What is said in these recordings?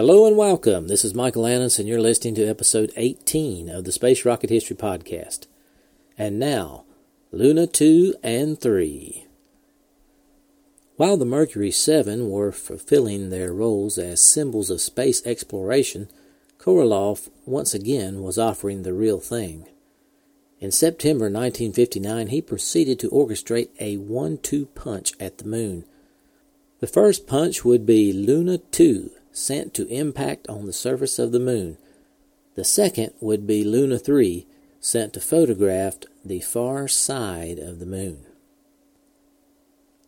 Hello and welcome. This is Michael Annis, and you're listening to episode 18 of the Space Rocket History Podcast. And now, Luna 2 and 3. While the Mercury 7 were fulfilling their roles as symbols of space exploration, Korolev once again was offering the real thing. In September 1959, he proceeded to orchestrate a one two punch at the moon. The first punch would be Luna 2 sent to impact on the surface of the moon. The second would be Luna 3, sent to photograph the far side of the moon.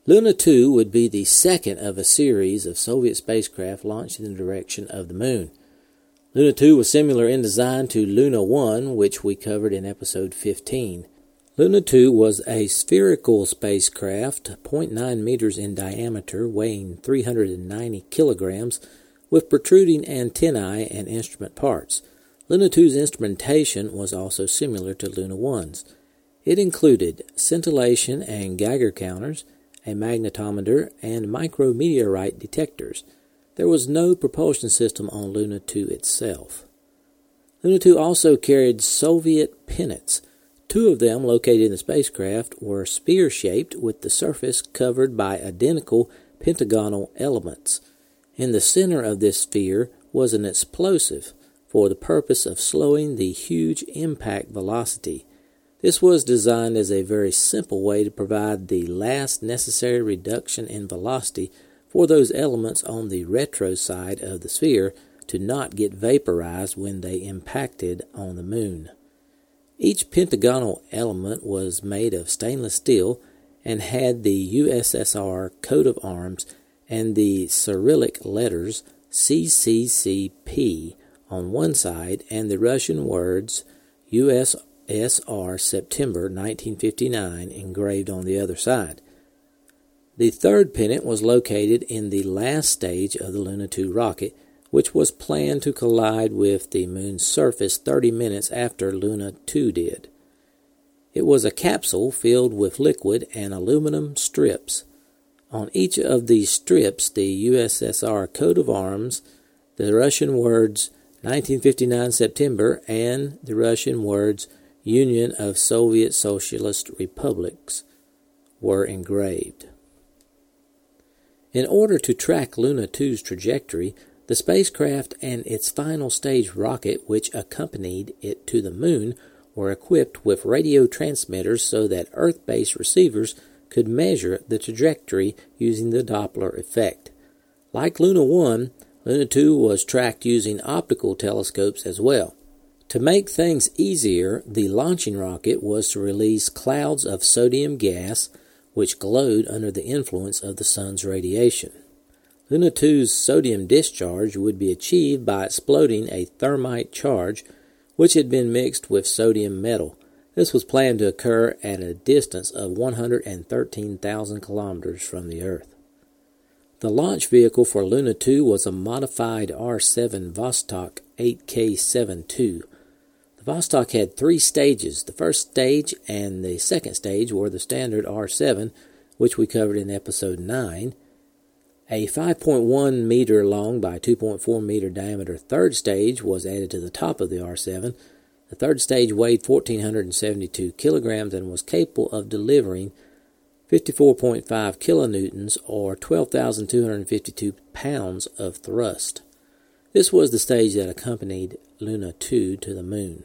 Luna 2 would be the second of a series of Soviet spacecraft launched in the direction of the moon. Luna 2 was similar in design to Luna 1, which we covered in episode 15. Luna 2 was a spherical spacecraft, 0.9 meters in diameter, weighing 390 kilograms, with protruding antennae and instrument parts. Luna 2's instrumentation was also similar to Luna 1's. It included scintillation and Geiger counters, a magnetometer, and micrometeorite detectors. There was no propulsion system on Luna 2 itself. Luna 2 also carried Soviet pennants. Two of them, located in the spacecraft, were spear shaped with the surface covered by identical pentagonal elements. In the center of this sphere was an explosive for the purpose of slowing the huge impact velocity. This was designed as a very simple way to provide the last necessary reduction in velocity for those elements on the retro side of the sphere to not get vaporized when they impacted on the moon. Each pentagonal element was made of stainless steel and had the USSR coat of arms and the Cyrillic letters CCCP on one side and the Russian words USSR September 1959 engraved on the other side. The third pennant was located in the last stage of the Luna 2 rocket, which was planned to collide with the moon's surface 30 minutes after Luna 2 did. It was a capsule filled with liquid and aluminum strips. On each of these strips, the USSR coat of arms, the Russian words 1959 September, and the Russian words Union of Soviet Socialist Republics were engraved. In order to track Luna 2's trajectory, the spacecraft and its final stage rocket, which accompanied it to the moon, were equipped with radio transmitters so that Earth based receivers could measure the trajectory using the Doppler effect. Like Luna 1, Luna 2 was tracked using optical telescopes as well. To make things easier, the launching rocket was to release clouds of sodium gas which glowed under the influence of the sun's radiation. Luna 2's sodium discharge would be achieved by exploding a thermite charge which had been mixed with sodium metal. This was planned to occur at a distance of 113,000 kilometers from the Earth. The launch vehicle for Luna 2 was a modified R 7 Vostok 8K72. The Vostok had three stages. The first stage and the second stage were the standard R 7, which we covered in episode 9. A 5.1 meter long by 2.4 meter diameter third stage was added to the top of the R 7 the third stage weighed 1,472 kilograms and was capable of delivering 54.5 kilonewtons or 12,252 pounds of thrust. This was the stage that accompanied Luna 2 to the moon.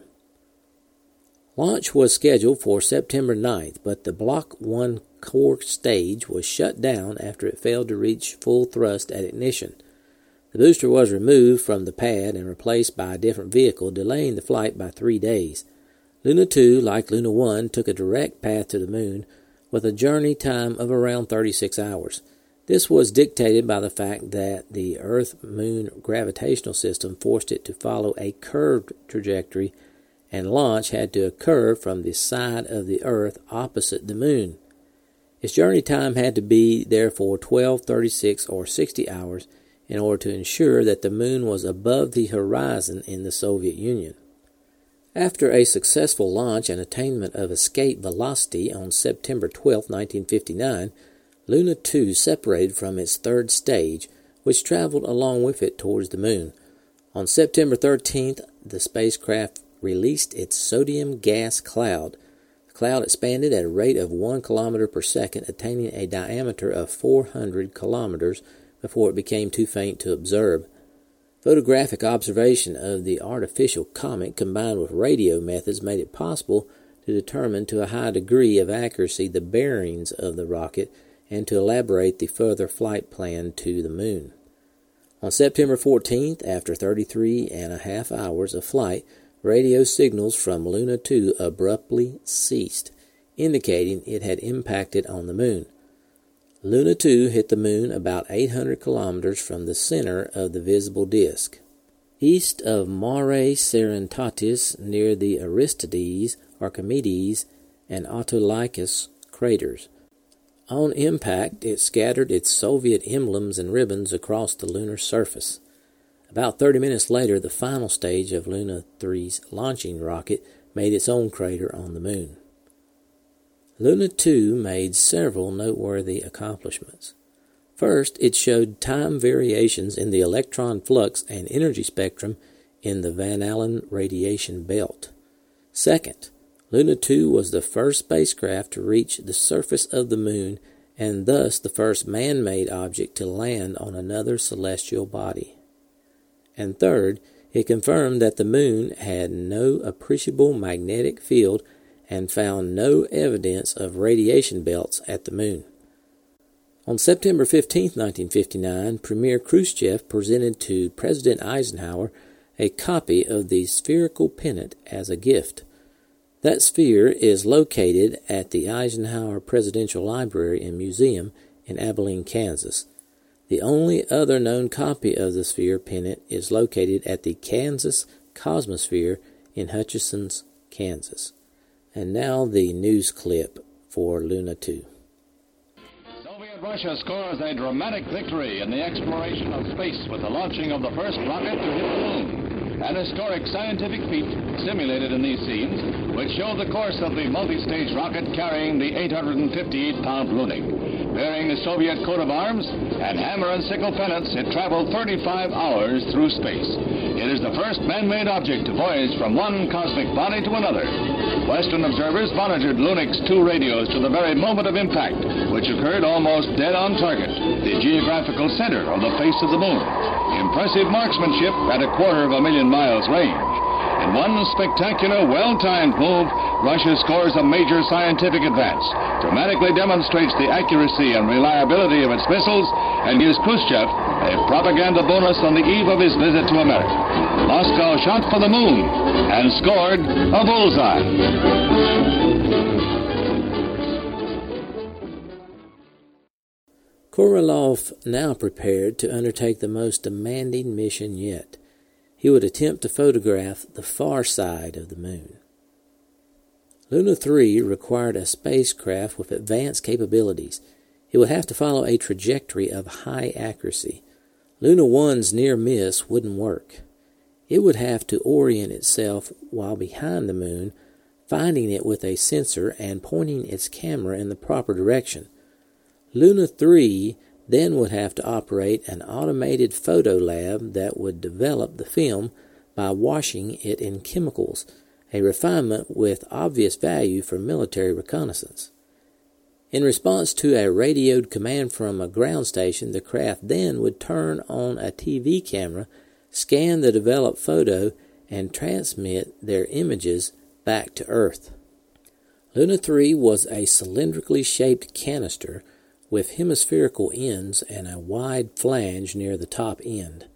Launch was scheduled for September 9th, but the Block 1 core stage was shut down after it failed to reach full thrust at ignition. The booster was removed from the pad and replaced by a different vehicle, delaying the flight by three days. Luna 2, like Luna 1, took a direct path to the moon with a journey time of around 36 hours. This was dictated by the fact that the Earth Moon gravitational system forced it to follow a curved trajectory, and launch had to occur from the side of the Earth opposite the Moon. Its journey time had to be therefore 12, 36, or 60 hours in order to ensure that the moon was above the horizon in the Soviet Union. After a successful launch and attainment of escape velocity on September 12, 1959, Luna 2 separated from its third stage, which traveled along with it towards the moon. On September 13th, the spacecraft released its sodium gas cloud. The cloud expanded at a rate of 1 kilometer per second, attaining a diameter of 400 kilometers before it became too faint to observe. Photographic observation of the artificial comet combined with radio methods made it possible to determine to a high degree of accuracy the bearings of the rocket and to elaborate the further flight plan to the moon. On September 14th, after 33 and a half hours of flight, radio signals from Luna 2 abruptly ceased, indicating it had impacted on the moon. Luna 2 hit the moon about 800 kilometers from the center of the visible disk. East of Mare Serenitatis, near the Aristides, Archimedes, and Autolycus craters. On impact, it scattered its Soviet emblems and ribbons across the lunar surface. About 30 minutes later, the final stage of Luna 3's launching rocket made its own crater on the moon. Luna 2 made several noteworthy accomplishments. First, it showed time variations in the electron flux and energy spectrum in the Van Allen radiation belt. Second, Luna 2 was the first spacecraft to reach the surface of the moon and thus the first man made object to land on another celestial body. And third, it confirmed that the moon had no appreciable magnetic field and found no evidence of radiation belts at the moon. On September 15, 1959, Premier Khrushchev presented to President Eisenhower a copy of the spherical pennant as a gift. That sphere is located at the Eisenhower Presidential Library and Museum in Abilene, Kansas. The only other known copy of the sphere pennant is located at the Kansas Cosmosphere in Hutchinson, Kansas. And now the news clip for Luna 2. Soviet Russia scores a dramatic victory in the exploration of space with the launching of the first rocket to hit the moon. An historic scientific feat simulated in these scenes, which show the course of the multi-stage rocket carrying the 858-pound Lunik. Bearing the Soviet coat of arms and hammer and sickle pennants, it traveled 35 hours through space. It is the first man-made object to voyage from one cosmic body to another. Western observers monitored Lunik's two radios to the very moment of impact, which occurred almost dead on target, the geographical center of the face of the moon. Impressive marksmanship at a quarter of a million miles range. In one spectacular, well-timed move, Russia scores a major scientific advance, dramatically demonstrates the accuracy and reliability of its missiles, and gives Khrushchev a propaganda bonus on the eve of his visit to America. Moscow shot for the moon and scored a bullseye. Korolev now prepared to undertake the most demanding mission yet. He would attempt to photograph the far side of the moon. Luna 3 required a spacecraft with advanced capabilities. It would have to follow a trajectory of high accuracy. Luna 1's near miss wouldn't work. It would have to orient itself while behind the moon, finding it with a sensor and pointing its camera in the proper direction. Luna 3 then would have to operate an automated photo lab that would develop the film by washing it in chemicals, a refinement with obvious value for military reconnaissance. In response to a radioed command from a ground station, the craft then would turn on a TV camera, scan the developed photo, and transmit their images back to Earth. Luna 3 was a cylindrically shaped canister with hemispherical ends and a wide flange near the top end.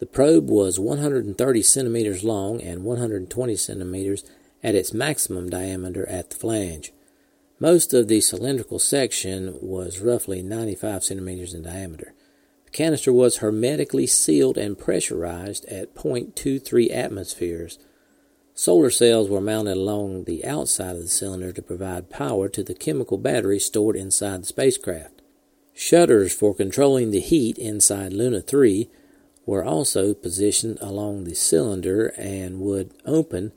The probe was 130 centimeters long and 120 centimeters at its maximum diameter at the flange. Most of the cylindrical section was roughly 95 centimeters in diameter. The canister was hermetically sealed and pressurized at 0.23 atmospheres. Solar cells were mounted along the outside of the cylinder to provide power to the chemical battery stored inside the spacecraft. Shutters for controlling the heat inside Luna 3 were also positioned along the cylinder and would open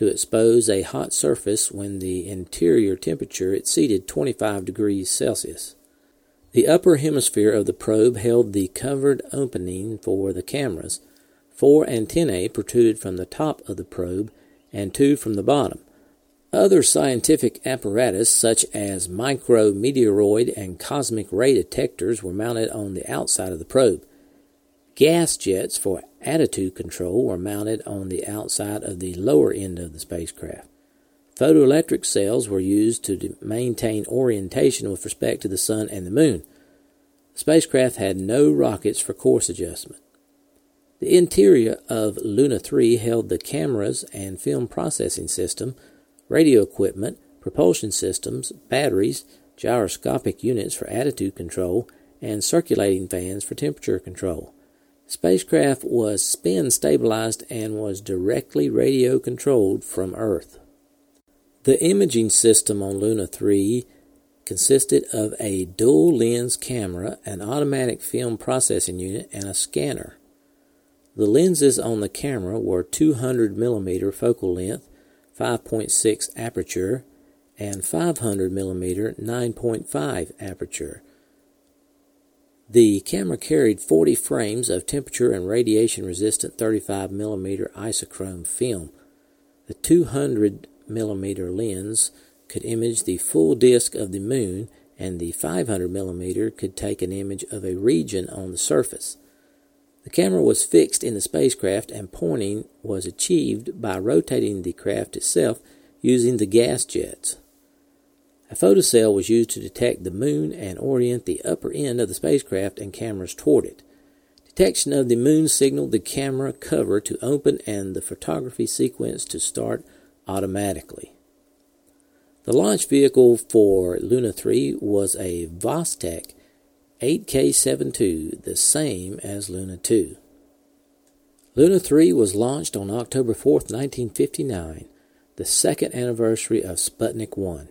to expose a hot surface when the interior temperature exceeded 25 degrees Celsius. The upper hemisphere of the probe held the covered opening for the cameras. Four antennae protruded from the top of the probe and two from the bottom. Other scientific apparatus, such as micrometeoroid and cosmic ray detectors, were mounted on the outside of the probe. Gas jets for attitude control were mounted on the outside of the lower end of the spacecraft. Photoelectric cells were used to maintain orientation with respect to the Sun and the Moon. The spacecraft had no rockets for course adjustment. The interior of Luna 3 held the cameras and film processing system, radio equipment, propulsion systems, batteries, gyroscopic units for attitude control, and circulating fans for temperature control. Spacecraft was spin stabilized and was directly radio controlled from Earth. The imaging system on Luna 3 consisted of a dual lens camera, an automatic film processing unit, and a scanner. The lenses on the camera were 200 mm focal length, 5.6 aperture, and 500 mm 9.5 aperture. The camera carried 40 frames of temperature and radiation resistant 35 mm isochrome film. The 200 millimeter lens could image the full disk of the moon, and the 500 millimeter could take an image of a region on the surface. The camera was fixed in the spacecraft, and pointing was achieved by rotating the craft itself using the gas jets. A photocell was used to detect the moon and orient the upper end of the spacecraft and cameras toward it. Detection of the moon signaled the camera cover to open and the photography sequence to start automatically. The launch vehicle for Luna 3 was a Vostok 8K72, the same as Luna 2. Luna 3 was launched on October 4, 1959, the second anniversary of Sputnik 1.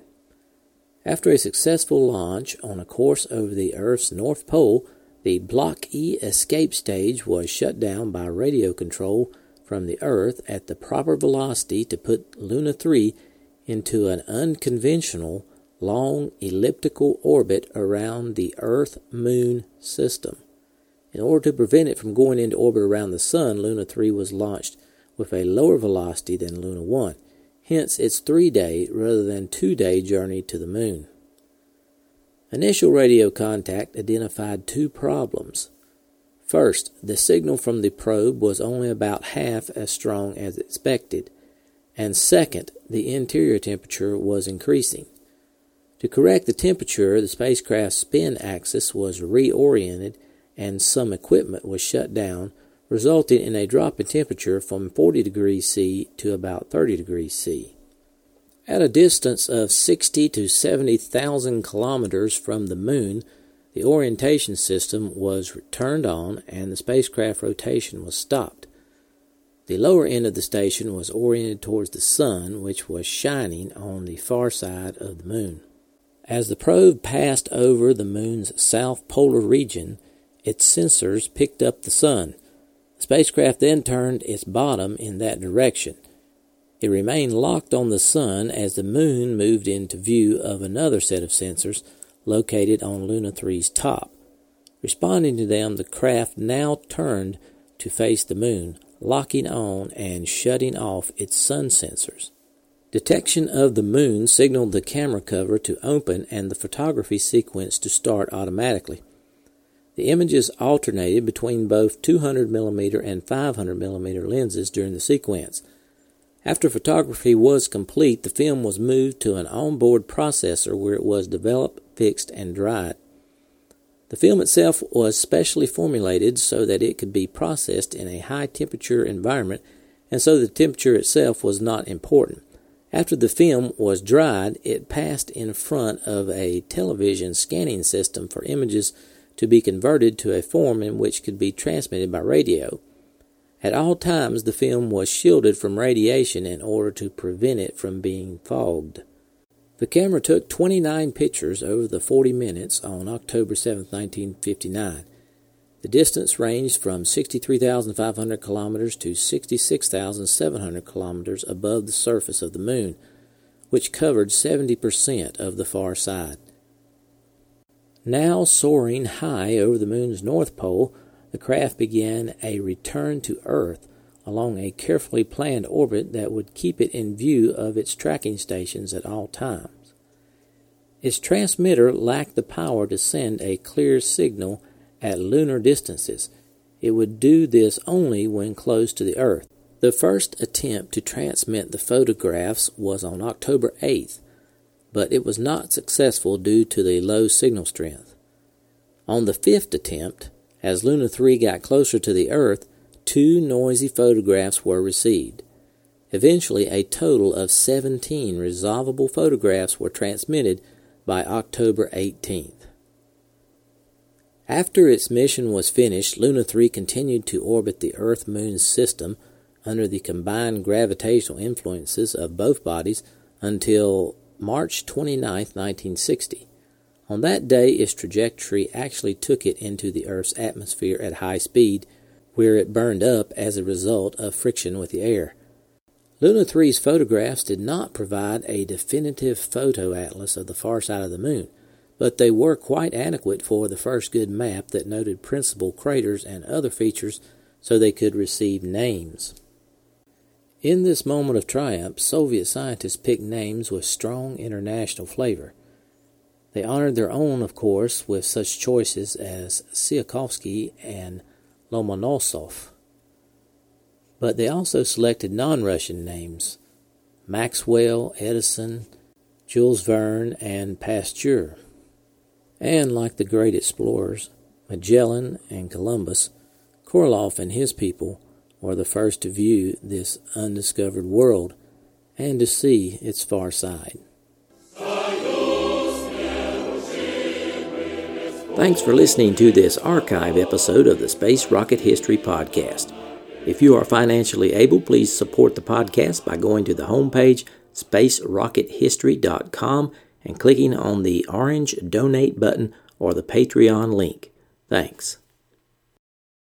After a successful launch on a course over the Earth's North Pole, the Block E escape stage was shut down by radio control from the Earth at the proper velocity to put Luna 3 into an unconventional, long elliptical orbit around the Earth Moon system. In order to prevent it from going into orbit around the Sun, Luna 3 was launched with a lower velocity than Luna 1, hence its three day rather than two day journey to the Moon. Initial radio contact identified two problems. First, the signal from the probe was only about half as strong as expected, and second, the interior temperature was increasing. To correct the temperature, the spacecraft's spin axis was reoriented and some equipment was shut down, resulting in a drop in temperature from 40 degrees C to about 30 degrees C. At a distance of 60 to 70,000 kilometers from the moon, the orientation system was turned on and the spacecraft rotation was stopped. The lower end of the station was oriented towards the sun, which was shining on the far side of the moon. As the probe passed over the moon's south polar region, its sensors picked up the sun. Spacecraft then turned its bottom in that direction. It remained locked on the sun as the moon moved into view of another set of sensors located on Luna 3's top. Responding to them, the craft now turned to face the moon, locking on and shutting off its sun sensors. Detection of the moon signaled the camera cover to open and the photography sequence to start automatically. The images alternated between both 200mm and 500mm lenses during the sequence. After photography was complete, the film was moved to an onboard processor where it was developed, fixed, and dried. The film itself was specially formulated so that it could be processed in a high temperature environment and so the temperature itself was not important. After the film was dried, it passed in front of a television scanning system for images to be converted to a form in which could be transmitted by radio. At all times, the film was shielded from radiation in order to prevent it from being fogged. The camera took 29 pictures over the 40 minutes on October 7, 1959. The distance ranged from 63,500 kilometers to 66,700 kilometers above the surface of the moon, which covered 70% of the far side. Now soaring high over the moon's north pole, the craft began a return to Earth along a carefully planned orbit that would keep it in view of its tracking stations at all times. Its transmitter lacked the power to send a clear signal at lunar distances. It would do this only when close to the Earth. The first attempt to transmit the photographs was on October 8th, but it was not successful due to the low signal strength. On the fifth attempt, as Luna 3 got closer to the Earth, two noisy photographs were received. Eventually, a total of 17 resolvable photographs were transmitted by October 18th. After its mission was finished, Luna 3 continued to orbit the Earth Moon system under the combined gravitational influences of both bodies until March 29, 1960. On that day, its trajectory actually took it into the Earth's atmosphere at high speed, where it burned up as a result of friction with the air. Luna 3's photographs did not provide a definitive photo atlas of the far side of the moon, but they were quite adequate for the first good map that noted principal craters and other features so they could receive names. In this moment of triumph, Soviet scientists picked names with strong international flavor. They honored their own, of course, with such choices as Tsiolkovsky and Lomonosov. But they also selected non Russian names Maxwell, Edison, Jules Verne, and Pasteur. And like the great explorers, Magellan and Columbus, Korolev and his people were the first to view this undiscovered world and to see its far side. Thanks for listening to this archive episode of the Space Rocket History Podcast. If you are financially able, please support the podcast by going to the homepage spacerockethistory.com and clicking on the orange donate button or the Patreon link. Thanks.